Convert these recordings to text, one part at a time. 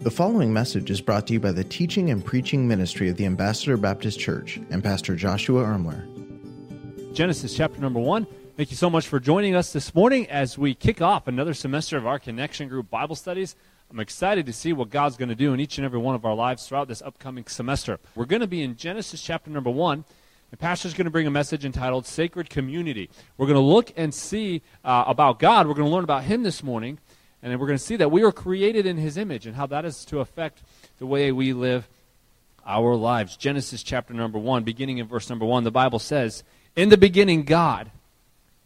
The following message is brought to you by the teaching and preaching ministry of the Ambassador Baptist Church and Pastor Joshua Ermler. Genesis chapter number one. Thank you so much for joining us this morning as we kick off another semester of our Connection Group Bible studies. I'm excited to see what God's going to do in each and every one of our lives throughout this upcoming semester. We're going to be in Genesis chapter number one. The pastor's going to bring a message entitled Sacred Community. We're going to look and see uh, about God. We're going to learn about Him this morning. And then we're going to see that we are created in his image and how that is to affect the way we live our lives. Genesis chapter number 1, beginning in verse number 1, the Bible says, In the beginning, God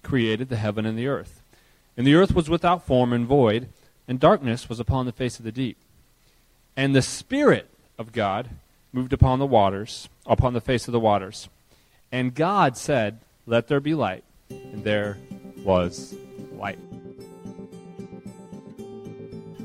created the heaven and the earth. And the earth was without form and void, and darkness was upon the face of the deep. And the Spirit of God moved upon the waters, upon the face of the waters. And God said, Let there be light. And there was light.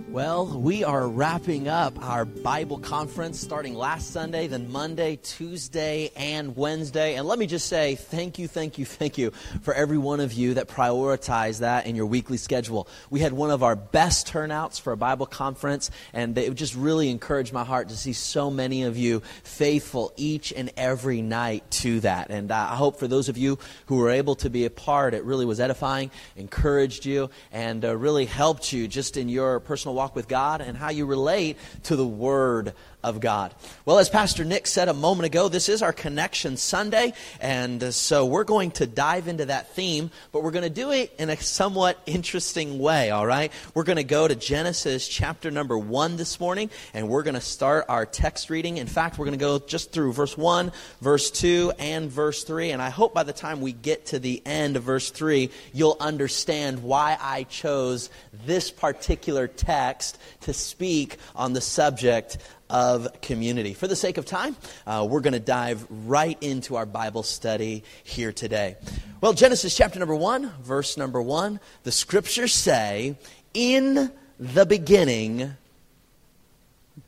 Well, we are wrapping up our Bible conference starting last Sunday, then Monday, Tuesday, and Wednesday. And let me just say thank you, thank you, thank you for every one of you that prioritized that in your weekly schedule. We had one of our best turnouts for a Bible conference, and it just really encouraged my heart to see so many of you faithful each and every night to that. And I hope for those of you who were able to be a part, it really was edifying, encouraged you, and uh, really helped you just in your personal walk with God and how you relate to the Word of God. Well, as Pastor Nick said a moment ago, this is our Connection Sunday, and uh, so we're going to dive into that theme, but we're going to do it in a somewhat interesting way, all right? We're going to go to Genesis chapter number 1 this morning, and we're going to start our text reading. In fact, we're going to go just through verse 1, verse 2, and verse 3, and I hope by the time we get to the end of verse 3, you'll understand why I chose this particular text to speak on the subject of community. For the sake of time, uh, we're going to dive right into our Bible study here today. Well, Genesis chapter number one, verse number one, the scriptures say, In the beginning,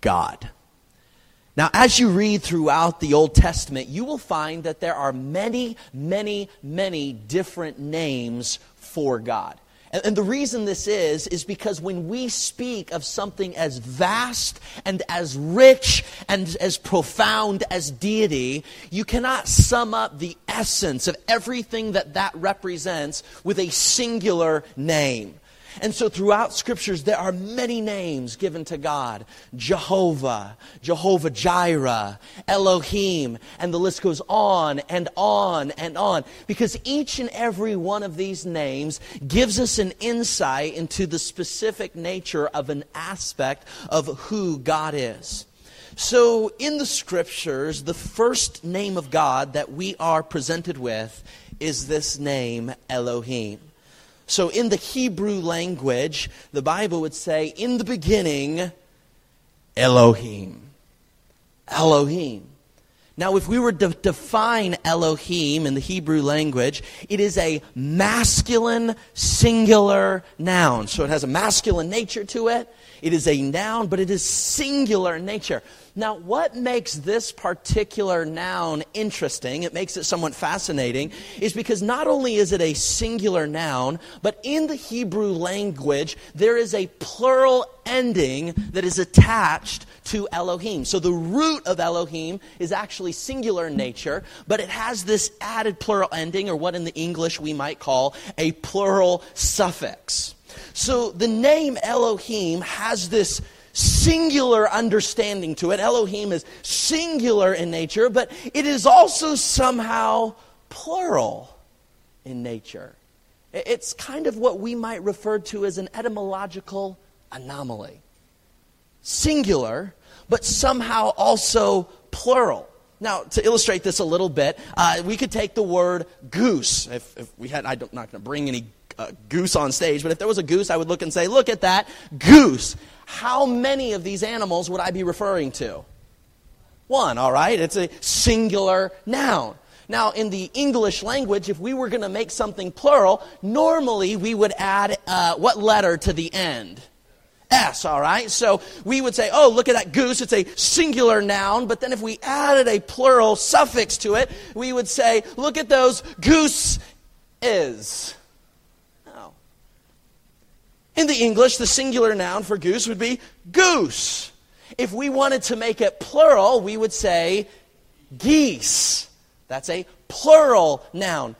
God. Now, as you read throughout the Old Testament, you will find that there are many, many, many different names for God. And, and, the reason this is, is because when we speak of something as vast and as rich and as profound as deity, you cannot sum up the essence of everything that that represents with a singular name. And so throughout scriptures, there are many names given to God Jehovah, Jehovah Jireh, Elohim, and the list goes on and on and on. Because each and every one of these names gives us an insight into the specific nature of an aspect of who God is. So, in the scriptures, the first name of God that we are presented with is this name, Elohim. So, in the Hebrew language, the Bible would say, in the beginning, Elohim. Elohim. Now, if we were to define Elohim in the Hebrew language, it is a masculine singular noun. So it has a masculine nature to it. It is a noun, but it is singular in nature. Now, what makes this particular noun interesting, it makes it somewhat fascinating, is because not only is it a singular noun, but in the Hebrew language, there is a plural ending that is attached to Elohim. So the root of Elohim is actually singular in nature, but it has this added plural ending, or what in the English we might call a plural suffix. So the name Elohim has this singular understanding to it. Elohim is singular in nature, but it is also somehow plural in nature. It's kind of what we might refer to as an etymological anomaly. Singular, but somehow also plural. Now, to illustrate this a little bit, uh, we could take the word goose. If, if we had, I'm not going to bring any uh, goose on stage, but if there was a goose, I would look and say, look at that goose. How many of these animals would I be referring to? One, all right? It's a singular noun. Now, in the English language, if we were going to make something plural, normally we would add uh, what letter to the end? S, all right? So we would say, oh, look at that goose. It's a singular noun. But then if we added a plural suffix to it, we would say, look at those goose is. Oh. In the English, the singular noun for goose would be goose. If we wanted to make it plural, we would say geese. That's a plural noun.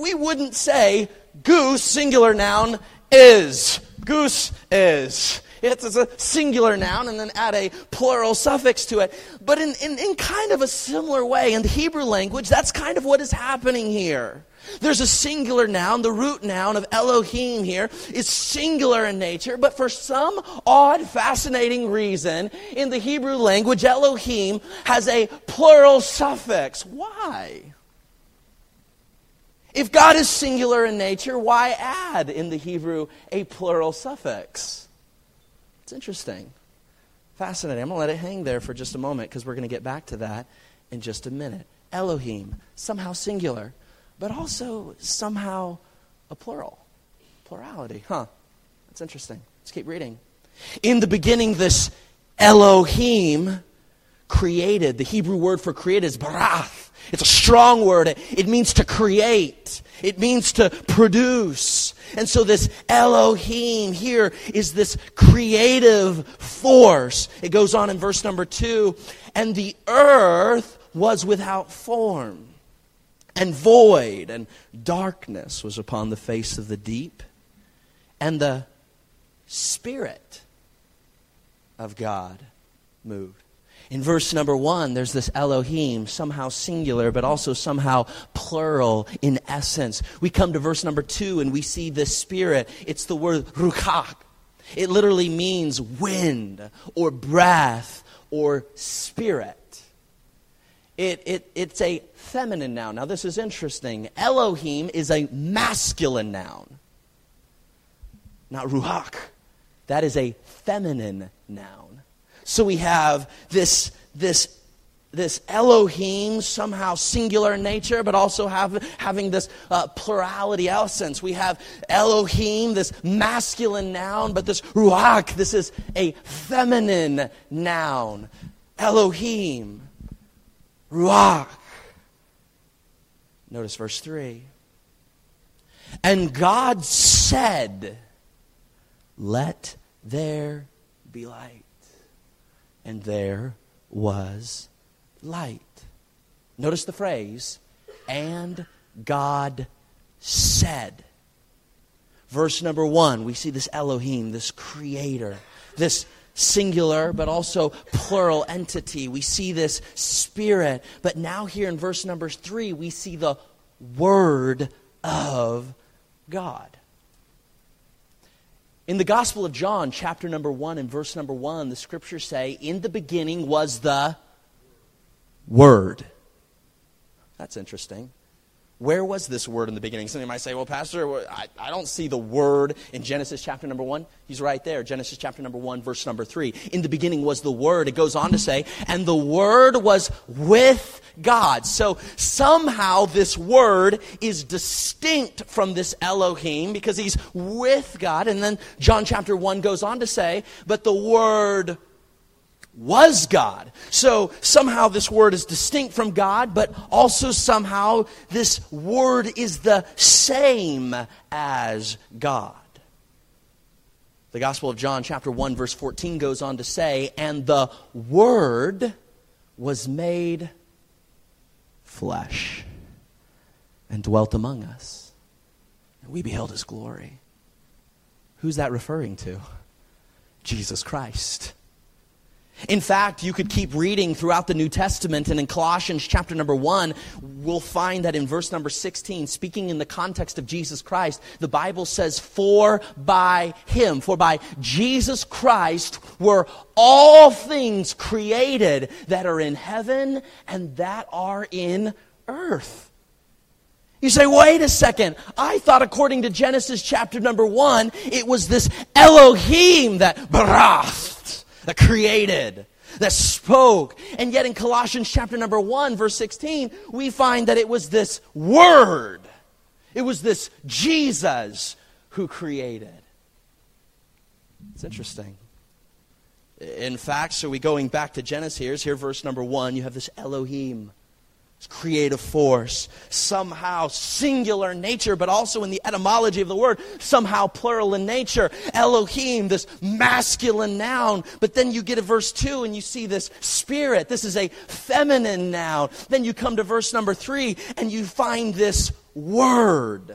We wouldn't say goose, singular noun, is. Goose is. It's a singular noun and then add a plural suffix to it. But in, in, in kind of a similar way, in the Hebrew language, that's kind of what is happening here. There's a singular noun. The root noun of Elohim here is singular in nature, but for some odd, fascinating reason, in the Hebrew language, Elohim has a plural suffix. Why? If God is singular in nature, why add in the Hebrew a plural suffix? It's interesting. Fascinating. I'm going to let it hang there for just a moment because we're going to get back to that in just a minute. Elohim, somehow singular but also somehow a plural. Plurality. Huh. That's interesting. Let's keep reading. In the beginning, this Elohim created. The Hebrew word for create is barath. It's a strong word. It means to create. It means to produce. And so this Elohim here is this creative force. It goes on in verse number two. And the earth was without form and void, and darkness was upon the face of the deep, and the Spirit of God moved. In verse number one, there's this Elohim, somehow singular, but also somehow plural in essence. We come to verse number two and we see the Spirit. It's the word ruach. It literally means wind or breath or spirit. It, it, it's a feminine noun. Now, this is interesting. Elohim is a masculine noun, not ruach. That is a feminine noun. So we have this, this, this Elohim, somehow singular in nature, but also have, having this uh, plurality essence. We have Elohim, this masculine noun, but this ruach, this is a feminine noun. Elohim. Ruach. Notice verse 3. And God said, Let there be light. And there was light. Notice the phrase, and God said. Verse number one, we see this Elohim, this creator, this singular but also plural entity. We see this spirit. But now, here in verse number three, we see the Word of God. In the Gospel of John, chapter number one and verse number one, the scriptures say, In the beginning was the Word. That's interesting. Where was this word in the beginning? Somebody might say, well, Pastor, I, I don't see the word in Genesis chapter number one. He's right there. Genesis chapter number one, verse number three. In the beginning was the word. It goes on to say, and the word was with God. So somehow this word is distinct from this Elohim because he's with God. And then John chapter one goes on to say, but the word was God. So somehow this word is distinct from God, but also somehow this word is the same as God. The Gospel of John, chapter 1, verse 14, goes on to say, And the Word was made flesh and dwelt among us. And we beheld his glory. Who's that referring to? Jesus Christ. In fact, you could keep reading throughout the New Testament, and in Colossians chapter number 1, we'll find that in verse number 16, speaking in the context of Jesus Christ, the Bible says, For by him, for by Jesus Christ were all things created that are in heaven and that are in earth. You say, wait a second. I thought according to Genesis chapter number 1, it was this Elohim that that created, that spoke. And yet in Colossians chapter number 1, verse 16, we find that it was this Word, it was this Jesus who created. It's interesting. In fact, so we going back to Genesis here, here verse number 1, you have this Elohim. Creative force, somehow singular in nature, but also in the etymology of the word, somehow plural in nature. Elohim, this masculine noun. But then you get to verse 2 and you see this spirit. This is a feminine noun. Then you come to verse number 3 and you find this word.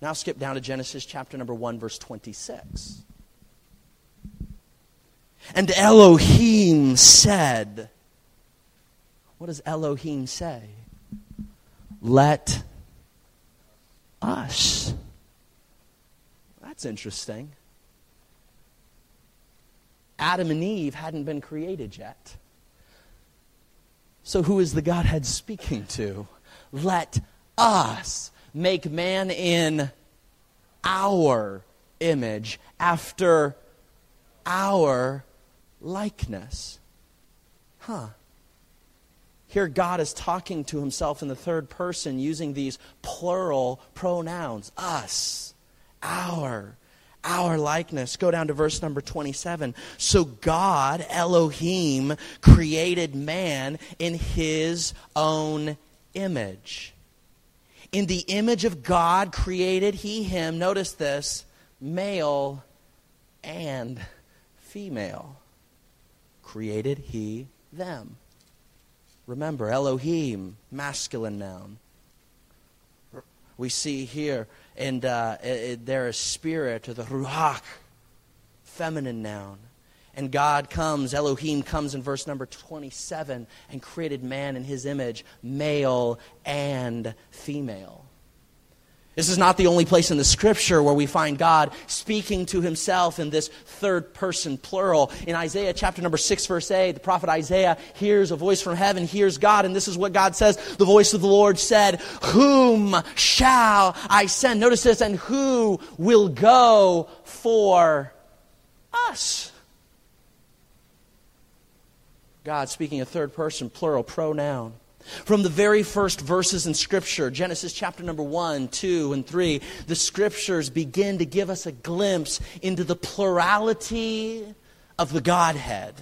Now skip down to Genesis chapter number 1, verse 26. And Elohim said, what does Elohim say? Let us. That's interesting. Adam and Eve hadn't been created yet. So, who is the Godhead speaking to? Let us make man in our image, after our likeness. Huh. Here, God is talking to himself in the third person using these plural pronouns us, our, our likeness. Go down to verse number 27. So God, Elohim, created man in his own image. In the image of God created he him, notice this, male and female. Created he them. Remember, Elohim, masculine noun. We see here, and uh, there is spirit, the ruach, feminine noun. And God comes, Elohim comes in verse number 27 and created man in his image, male and female. This is not the only place in the scripture where we find God speaking to himself in this third person plural. In Isaiah chapter number 6, verse 8, the prophet Isaiah hears a voice from heaven, hears God, and this is what God says. The voice of the Lord said, Whom shall I send? Notice this, and who will go for us? God speaking a third person plural pronoun. From the very first verses in Scripture, Genesis chapter number 1, 2, and 3, the Scriptures begin to give us a glimpse into the plurality of the Godhead.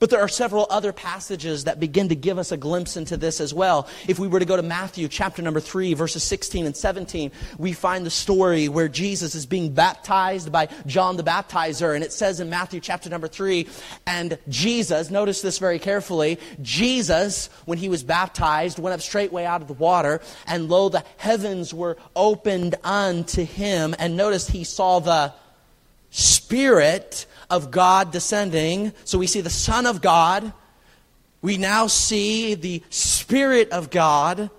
But there are several other passages that begin to give us a glimpse into this as well. If we were to go to Matthew chapter number 3, verses 16 and 17, we find the story where Jesus is being baptized by John the Baptizer. And it says in Matthew chapter number 3, and Jesus, notice this very carefully, Jesus, when he was baptized, went up straightway out of the water, and lo, the heavens were opened unto him. And notice he saw the Spirit of God descending. So we see the Son of God. We now see the Spirit of God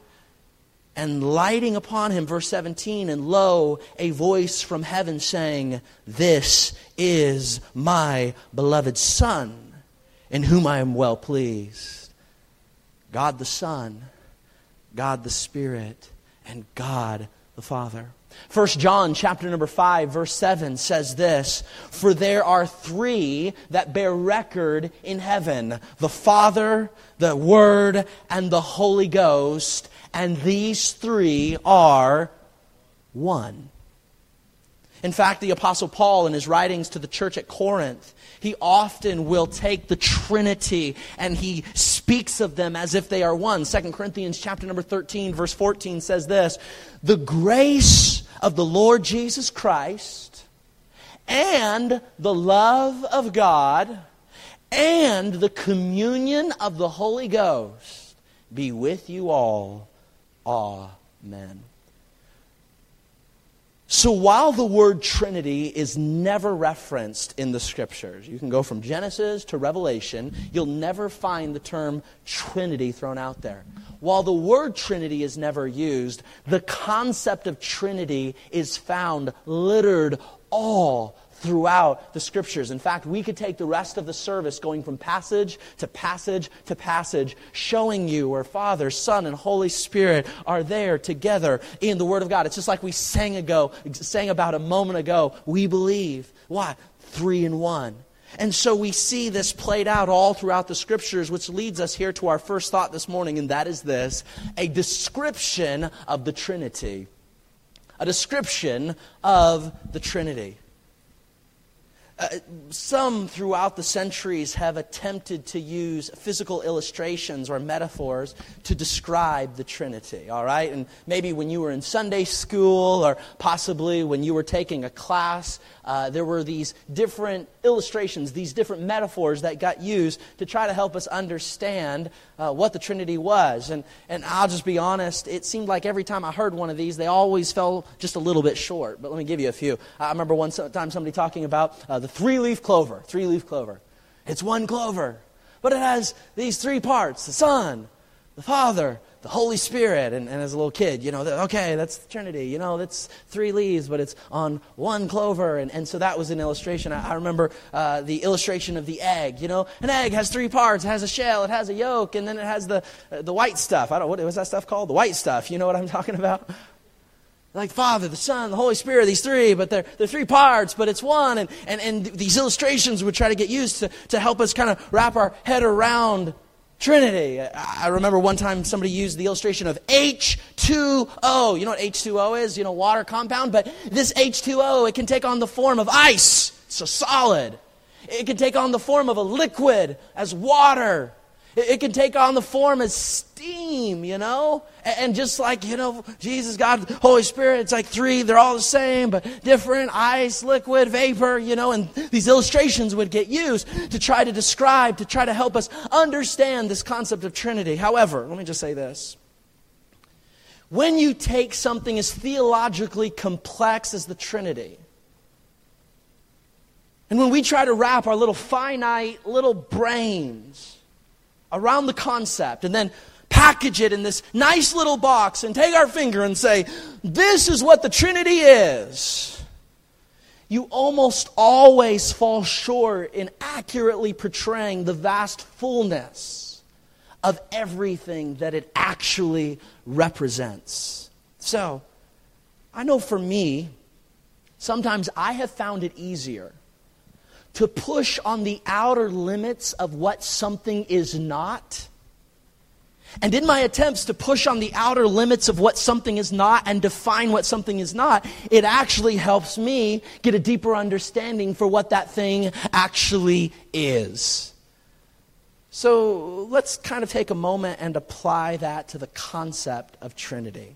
and lighting upon him. Verse 17, and lo, a voice from heaven saying, This is my beloved Son, in whom I am well pleased. God the Son, God the Spirit, and God the Father. 1 John chapter number 5 verse 7 says this, For there are three that bear record in heaven, the Father, the Word, and the Holy Ghost, and these three are one. In fact, the Apostle Paul, in his writings to the church at Corinth, he often will take the Trinity and he speaks of them as if they are one. 2 Corinthians chapter number 13, verse 14 says this The grace of the Lord Jesus Christ and the love of God and the communion of the Holy Ghost be with you all. Amen. So while the word Trinity is never referenced in the scriptures, you can go from Genesis to Revelation, you'll never find the term Trinity thrown out there. While the word Trinity is never used, the concept of Trinity is found littered all throughout the scriptures. In fact, we could take the rest of the service going from passage to passage to passage, showing you where Father, Son, and Holy Spirit are there together in the Word of God. It's just like we sang ago, sang about a moment ago. We believe. Why? Three in one. And so we see this played out all throughout the scriptures, which leads us here to our first thought this morning, and that is this a description of the Trinity. A description of the Trinity. Uh, some throughout the centuries have attempted to use physical illustrations or metaphors to describe the Trinity, all right? And maybe when you were in Sunday school or possibly when you were taking a class, uh, there were these different illustrations, these different metaphors that got used to try to help us understand uh, what the Trinity was. And, and I'll just be honest, it seemed like every time I heard one of these, they always fell just a little bit short. But let me give you a few. I remember one time somebody talking about uh, the three leaf clover. Three leaf clover. It's one clover, but it has these three parts the Son, the Father, the Holy Spirit. And, and, as a little kid, you know, okay, that's the Trinity. You know, that's three leaves, but it's on one clover. And, and so that was an illustration. I, I remember uh, the illustration of the egg. You know, an egg has three parts. It has a shell, it has a yolk, and then it has the, uh, the white stuff. I don't what was that stuff called? The white stuff. You know what I'm talking about? Like Father, the Son, the Holy Spirit, these three, but they're, they're three parts, but it's one. And, and, and these illustrations would try to get used to, to help us kind of wrap our head around Trinity. I remember one time somebody used the illustration of H2O. You know what H2O is? You know, water compound. But this H2O, it can take on the form of ice. It's a solid. It can take on the form of a liquid as water. It can take on the form as steam, you know? And just like, you know, Jesus, God, Holy Spirit, it's like three, they're all the same, but different ice, liquid, vapor, you know, and these illustrations would get used to try to describe, to try to help us understand this concept of Trinity. However, let me just say this. When you take something as theologically complex as the Trinity, and when we try to wrap our little finite little brains around the concept and then package it in this nice little box and take our finger and say, This is what the Trinity is. You almost always fall short in accurately portraying the vast fullness of everything that it actually represents. So, I know for me, sometimes I have found it easier to push on the outer limits of what something is not. And in my attempts to push on the outer limits of what something is not and define what something is not, it actually helps me get a deeper understanding for what that thing actually is. So let's kind of take a moment and apply that to the concept of Trinity.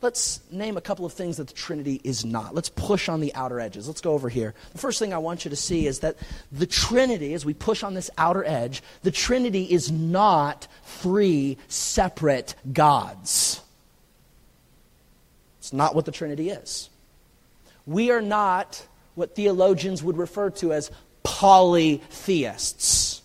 Let's name a couple of things that the Trinity is not. Let's push on the outer edges. Let's go over here. The first thing I want you to see is that the Trinity, as we push on this outer edge, the Trinity is not three separate gods. It's not what the Trinity is. We are not what theologians would refer to as polytheists.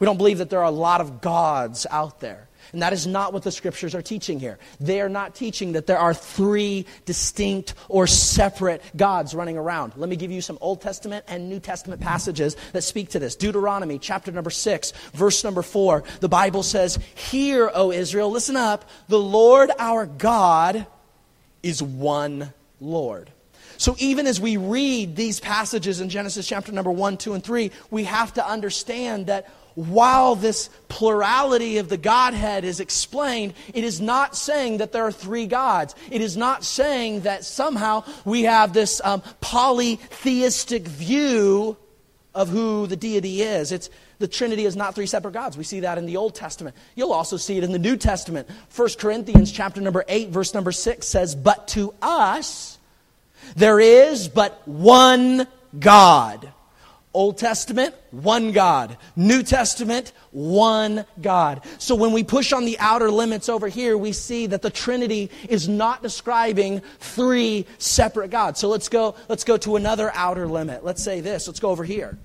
We don't believe that there are a lot of gods out there. And that is not what the scriptures are teaching here. They are not teaching that there are three distinct or separate gods running around. Let me give you some Old Testament and New Testament passages that speak to this. Deuteronomy chapter number 6, verse number 4. The Bible says, Hear, O Israel, listen up, the Lord our God is one Lord. So even as we read these passages in Genesis chapter number 1, 2, and 3, we have to understand that while this plurality of the Godhead is explained, it is not saying that there are three gods. It is not saying that somehow we have this um, polytheistic view of who the deity is. It's the Trinity is not three separate gods. We see that in the Old Testament. You'll also see it in the New Testament. 1 Corinthians chapter number 8 verse number 6 says, "But to us there is but one God." Old Testament, one God. New Testament, one God. So when we push on the outer limits over here, we see that the Trinity is not describing three separate gods. So let's go, let's go to another outer limit. Let's say this. Let's go over here.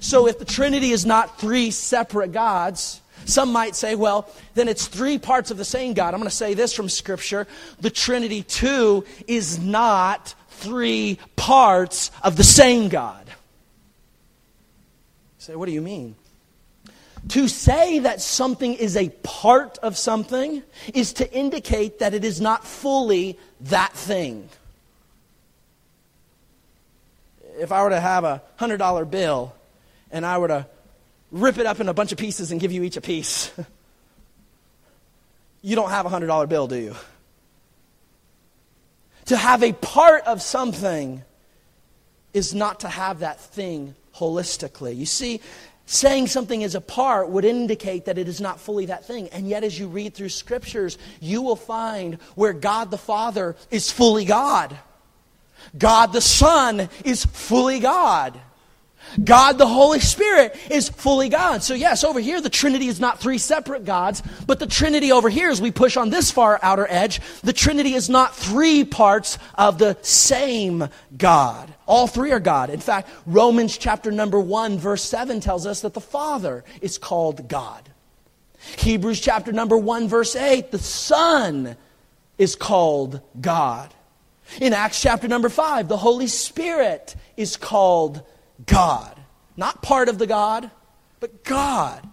So if the Trinity is not three separate gods, some might say, well, then it's three parts of the same God. I'm going to say this from Scripture. The Trinity, too, is not three parts of the same God say, what do you mean? To say that something is a part of something is to indicate that it is not fully that thing. If I were to have a $100 bill and I were to rip it up in a bunch of pieces and give you each a piece, you don't have a $100 bill, do you? To have a part of something is not to have that thing holistically. You see, saying something is a part would indicate that it is not fully that thing. And yet, as you read through scriptures, you will find where God the Father is fully God, God the Son is fully God. God the Holy Spirit is fully God. So, yes, over here, the Trinity is not three separate gods, but the Trinity over here, as we push on this far outer edge, the Trinity is not three parts of the same God. All three are God. In fact, Romans chapter number 1, verse 7 tells us that the Father is called God. Hebrews chapter number 1, verse 8, the Son is called God. In Acts chapter number 5, the Holy Spirit is called God. Not part of the God, but God.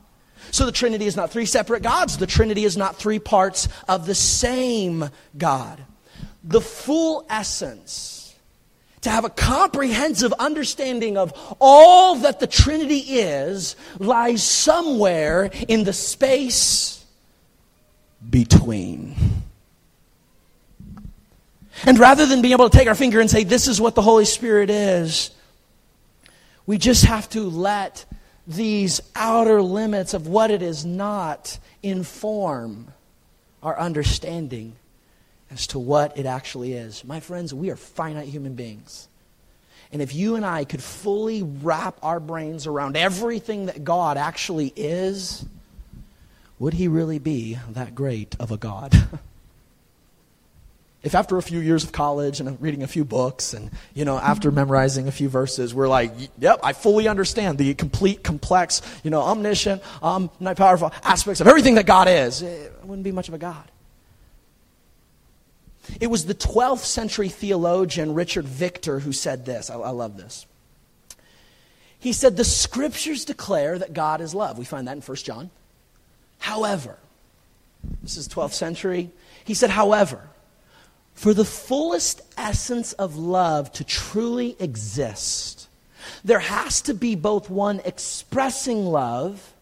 So the Trinity is not three separate gods. The Trinity is not three parts of the same God. The full essence, to have a comprehensive understanding of all that the Trinity is, lies somewhere in the space between. And rather than being able to take our finger and say, This is what the Holy Spirit is, we just have to let these outer limits of what it is not inform our understanding as to what it actually is. My friends, we are finite human beings. And if you and I could fully wrap our brains around everything that God actually is, would he really be that great of a God? if after a few years of college and reading a few books and you know after memorizing a few verses we're like yep i fully understand the complete complex you know omniscient um, omnipowerful aspects of everything that god is. It wouldn't be much of a god. It was the 12th century theologian richard victor who said this. I, I love this. He said the scriptures declare that god is love. We find that in 1 john. However this is 12th century. He said however for the fullest essence of love to truly exist, there has to be both one expressing love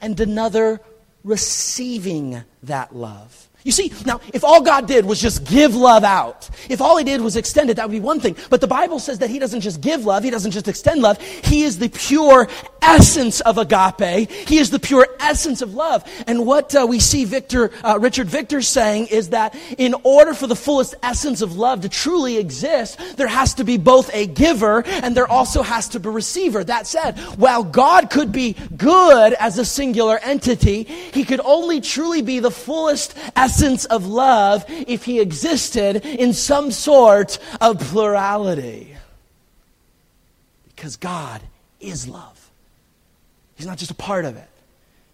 and another receiving that love. You see, now, if all God did was just give love out, if all He did was extend it, that would be one thing. But the Bible says that He doesn't just give love, He doesn't just extend love. He is the pure essence of agape. He is the pure essence of love. And what uh, we see Victor, uh, Richard Victor saying is that in order for the fullest essence of love to truly exist, there has to be both a giver and there also has to be a receiver. That said, while God could be good as a singular entity, He could only truly be the fullest essence essence of love if he existed in some sort of plurality. Because God is love. He's not just a part of it.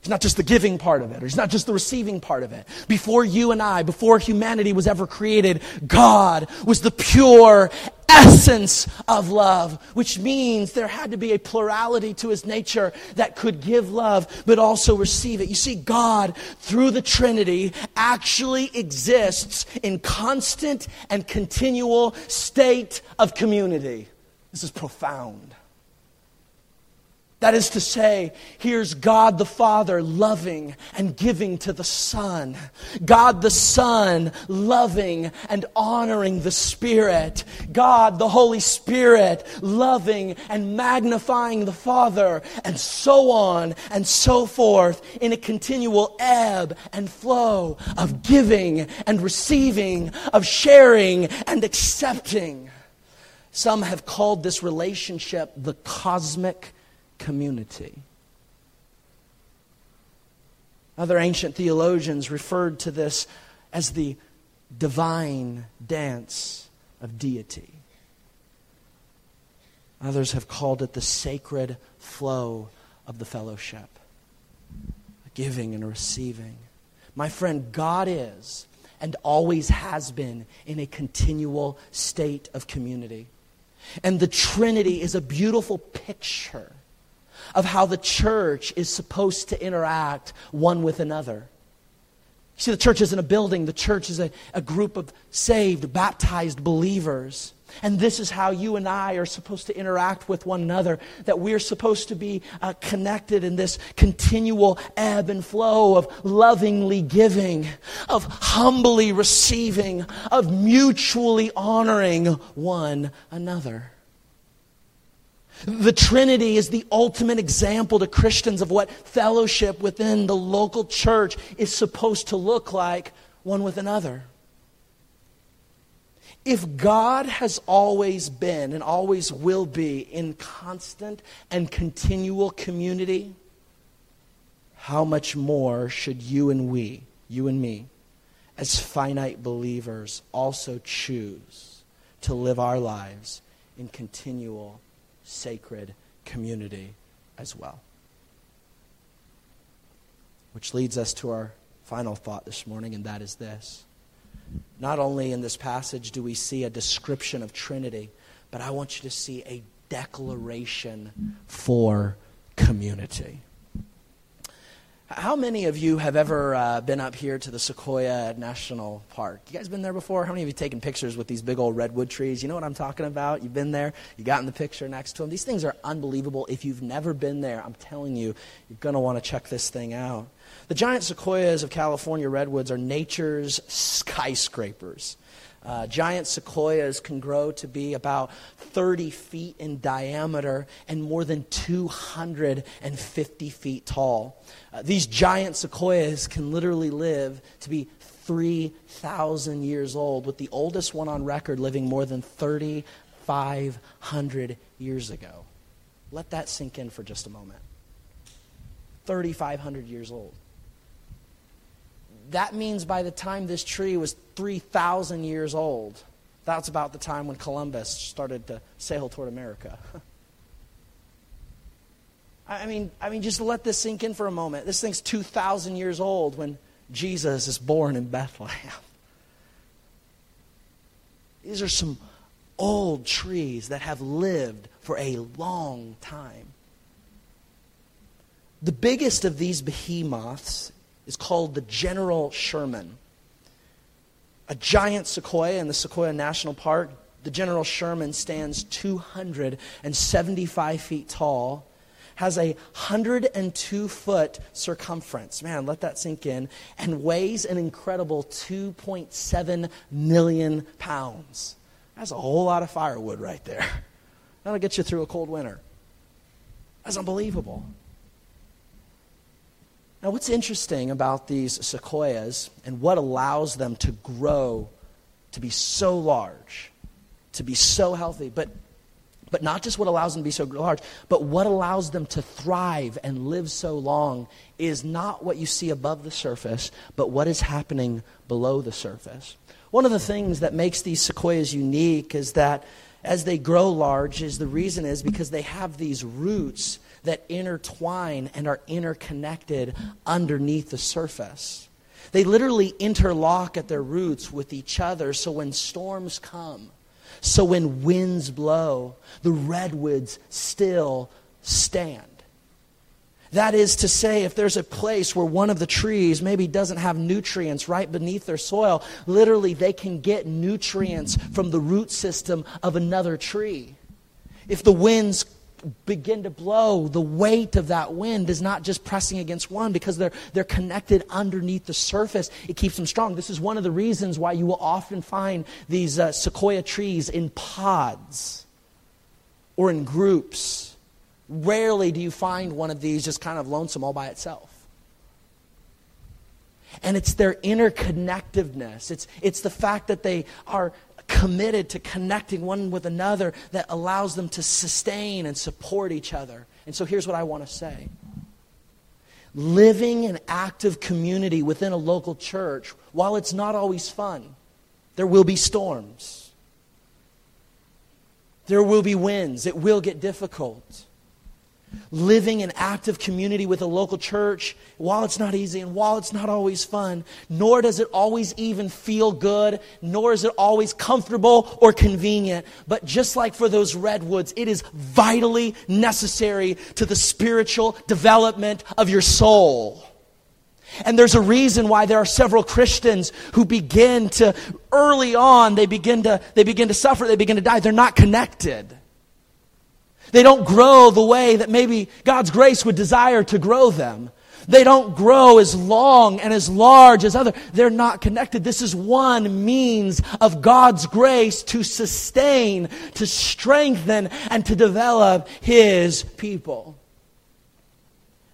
He's not just the giving part of it, or he's not just the receiving part of it. Before you and I, before humanity was ever created, God was the pure essence of love, which means there had to be a plurality to his nature that could give love, but also receive it. You see, God, through the Trinity, actually exists in constant and continual state of community. This is profound. That is to say, here's God the Father loving and giving to the Son. God the Son loving and honoring the Spirit. God the Holy Spirit loving and magnifying the Father. And so on and so forth in a continual ebb and flow of giving and receiving, of sharing and accepting. Some have called this relationship the cosmic community. Other ancient theologians referred to this as the divine dance of deity. Others have called it the sacred flow of the fellowship, giving and receiving. My friend, God is and always has been in a continual state of community. And the Trinity is a beautiful picture of how the church is supposed to interact one with another. See, the church isn't a building, the church is a, a group of saved, baptized believers. And this is how you and I are supposed to interact with one another, that we're supposed to be uh, connected in this continual ebb and flow of lovingly giving, of humbly receiving, of mutually honoring one another. The Trinity is the ultimate example to Christians of what fellowship within the local church is supposed to look like one with another. If God has always been and always will be in constant and continual community, how much more should you and we, you and me, as finite believers, also choose to live our lives in continual sacred community as well. Which leads us to our final thought this morning, and that is this. Not only in this passage do we see a description of Trinity, but I want you to see a declaration for community. How many of you have ever uh, been up here to the Sequoia National Park? You guys been there before? How many of you taken pictures with these big old redwood trees? You know what I'm talking about? You've been there. You got in the picture next to them. These things are unbelievable. If you've never been there, I'm telling you, you're going to want to check this thing out. The giant sequoias of California redwoods are nature's skyscrapers. Uh, giant sequoias can grow to be about 30 feet in diameter and more than 250 feet tall. Uh, these giant sequoias can literally live to be 3,000 years old, with the oldest one on record living more than 3,500 years ago. Let that sink in for just a moment. 3,500 years old that means by the time this tree was 3,000 years old, that's about the time when Columbus started to sail toward America. I mean, I mean, just let this sink in for a moment. This thing's 2,000 years old when Jesus is born in Bethlehem. These are some old trees that have lived for a long time. The biggest of these behemoths is called the General Sherman. A giant sequoia in the Sequoia National Park. The General Sherman stands 275 feet tall, has a 102 foot circumference. Man, let that sink in. And weighs an incredible 2.7 million pounds. That's a whole lot of firewood right there. That'll get you through a cold winter. That's unbelievable. Now, what's interesting about these sequoias and what allows them to grow to be so large, to be so healthy, but, but not just what allows them to be so large, but what allows them to thrive and live so long is not what you see above the surface, but what is happening below the surface. One of the things that makes these sequoias unique is that as they grow large is the reason is because they have these roots that intertwine and are interconnected underneath the surface. They literally interlock at their roots with each other so when storms come, so when winds blow, the redwoods still stand. That is to say, if there's a place where one of the trees maybe doesn't have nutrients right beneath their soil, literally they can get nutrients from the root system of another tree. If the winds begin to blow, the weight of that wind is not just pressing against one because they're, they're connected underneath the surface. It keeps them strong. This is one of the reasons why you will often find these uh, sequoia trees in pods or in groups. Rarely do you find one of these just kind of lonesome all by itself. And it's their interconnectedness. It's, it's the fact that they are committed to connecting one with another that allows them to sustain and support each other. And so here's what I want to say living an active community within a local church, while it's not always fun, there will be storms. There will be winds. It will get difficult living in active community with a local church, while it's not easy and while it's not always fun, nor does it always even feel good, nor is it always comfortable or convenient, but just like for those redwoods, it is vitally necessary to the spiritual development of your soul. And there's a reason why there are several Christians who begin to, early on, they begin to, they begin to suffer, they begin to die. They're not connected. They don't grow the way that maybe God's grace would desire to grow them. They don't grow as long and as large as other. They're not connected. This is one means of God's grace to sustain, to strengthen, and to develop His people.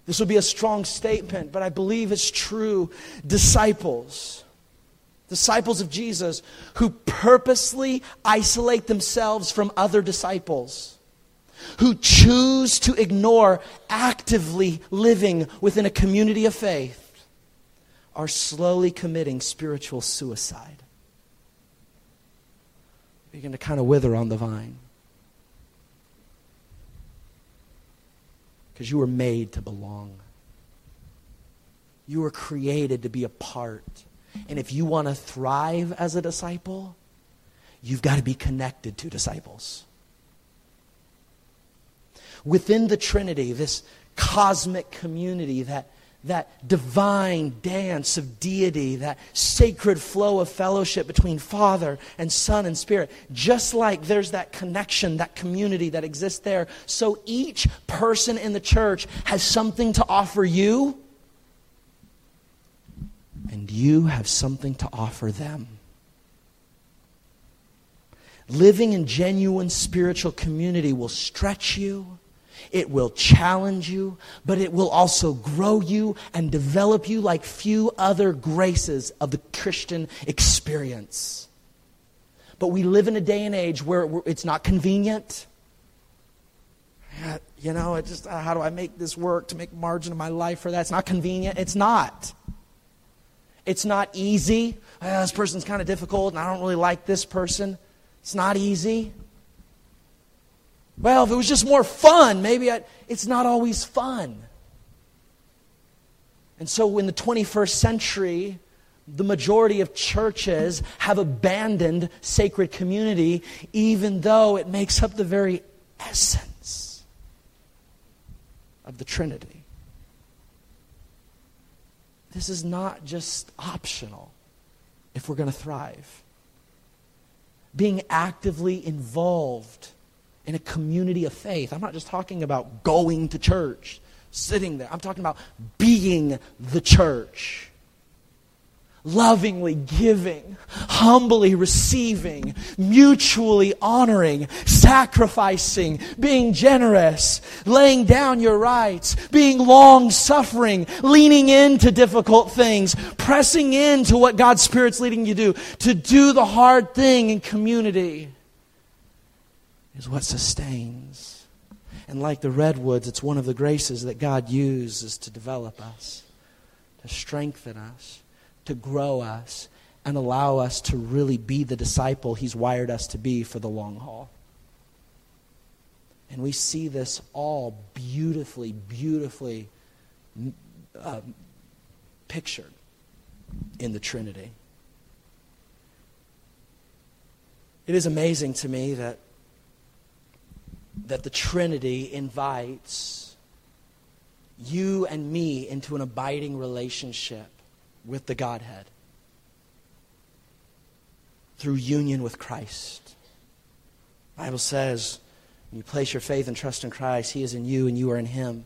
This would be a strong statement, but I believe it's true. Disciples, disciples of Jesus, who purposely isolate themselves from other disciples who choose to ignore actively living within a community of faith are slowly committing spiritual suicide. Begin to kind of wither on the vine. Because you were made to belong. You were created to be a part. And if you want to thrive as a disciple, you've got to be connected to disciples within the Trinity, this cosmic community, that, that divine dance of deity, that sacred flow of fellowship between Father and Son and Spirit, just like there's that connection, that community that exists there, so each person in the church has something to offer you, and you have something to offer them. Living in genuine spiritual community will stretch you it will challenge you, but it will also grow you and develop you like few other graces of the Christian experience. But we live in a day and age where it's not convenient. You know, it just uh, how do I make this work to make margin of my life for that? It's not convenient. It's not. It's not easy. Oh, this person's kind of difficult, and I don't really like this person. It's not easy. Well, if it was just more fun, maybe I, it's not always fun. And so in the 21st century, the majority of churches have abandoned sacred community, even though it makes up the very essence of the Trinity. This is not just optional if we're going to thrive. Being actively involved in a community of faith. I'm not just talking about going to church, sitting there. I'm talking about being the church. Lovingly giving, humbly receiving, mutually honoring, sacrificing, being generous, laying down your rights, being long suffering, leaning into difficult things, pressing into what God's Spirit's leading you to do, to do the hard thing in community is what sustains. And like the redwoods, it's one of the graces that God uses to develop us, to strengthen us, to grow us, and allow us to really be the disciple He's wired us to be for the long haul. And we see this all beautifully, beautifully uh, pictured in the Trinity. It is amazing to me that that the Trinity invites you and me into an abiding relationship with the Godhead through union with Christ. The Bible says, when you place your faith and trust in Christ, He is in you and you are in Him.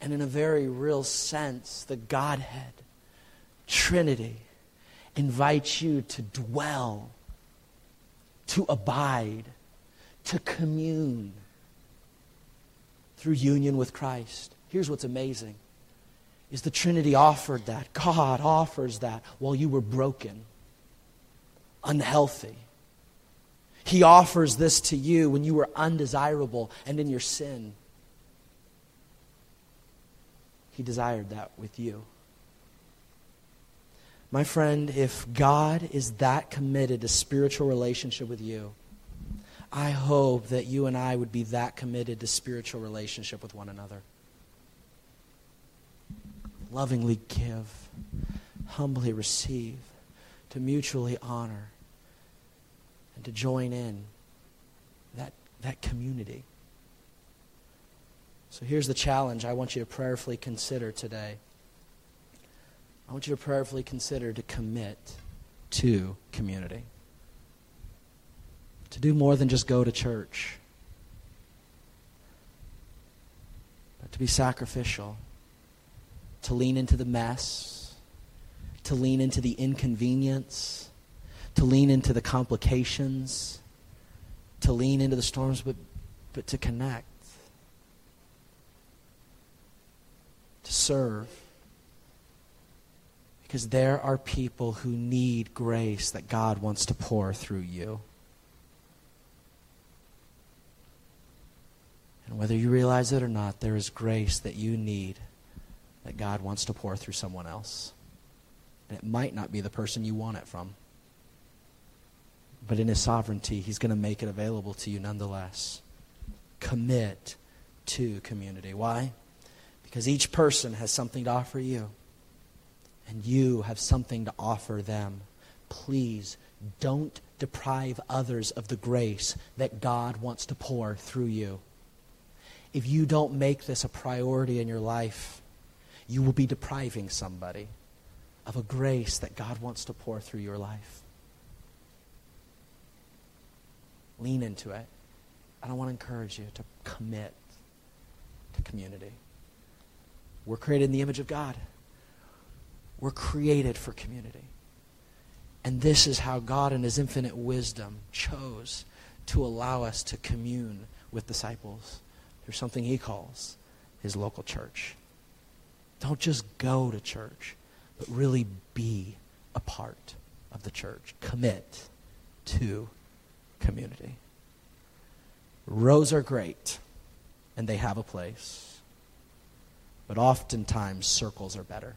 And in a very real sense, the Godhead, Trinity, invites you to dwell, to abide to commune through union with Christ. Here's what's amazing is the Trinity offered that. God offers that while you were broken, unhealthy. He offers this to you when you were undesirable and in your sin. He desired that with you. My friend, if God is that committed to spiritual relationship with you, I hope that you and I would be that committed to spiritual relationship with one another. Lovingly give, humbly receive, to mutually honor, and to join in that, that community. So here's the challenge I want you to prayerfully consider today. I want you to prayerfully consider to commit to community to do more than just go to church, but to be sacrificial, to lean into the mess, to lean into the inconvenience, to lean into the complications, to lean into the storms, but, but to connect, to serve. Because there are people who need grace that God wants to pour through you. And whether you realize it or not, there is grace that you need that God wants to pour through someone else. And it might not be the person you want it from. But in His sovereignty, He's going to make it available to you nonetheless. Commit to community. Why? Because each person has something to offer you, and you have something to offer them. Please don't deprive others of the grace that God wants to pour through you. If you don't make this a priority in your life, you will be depriving somebody of a grace that God wants to pour through your life. Lean into it. And I want to encourage you to commit to community. We're created in the image of God. We're created for community. And this is how God, in His infinite wisdom, chose to allow us to commune with disciples through something He calls His local church. Don't just go to church, but really be a part of the church. Commit to community. Rows are great, and they have a place. But oftentimes, circles are better.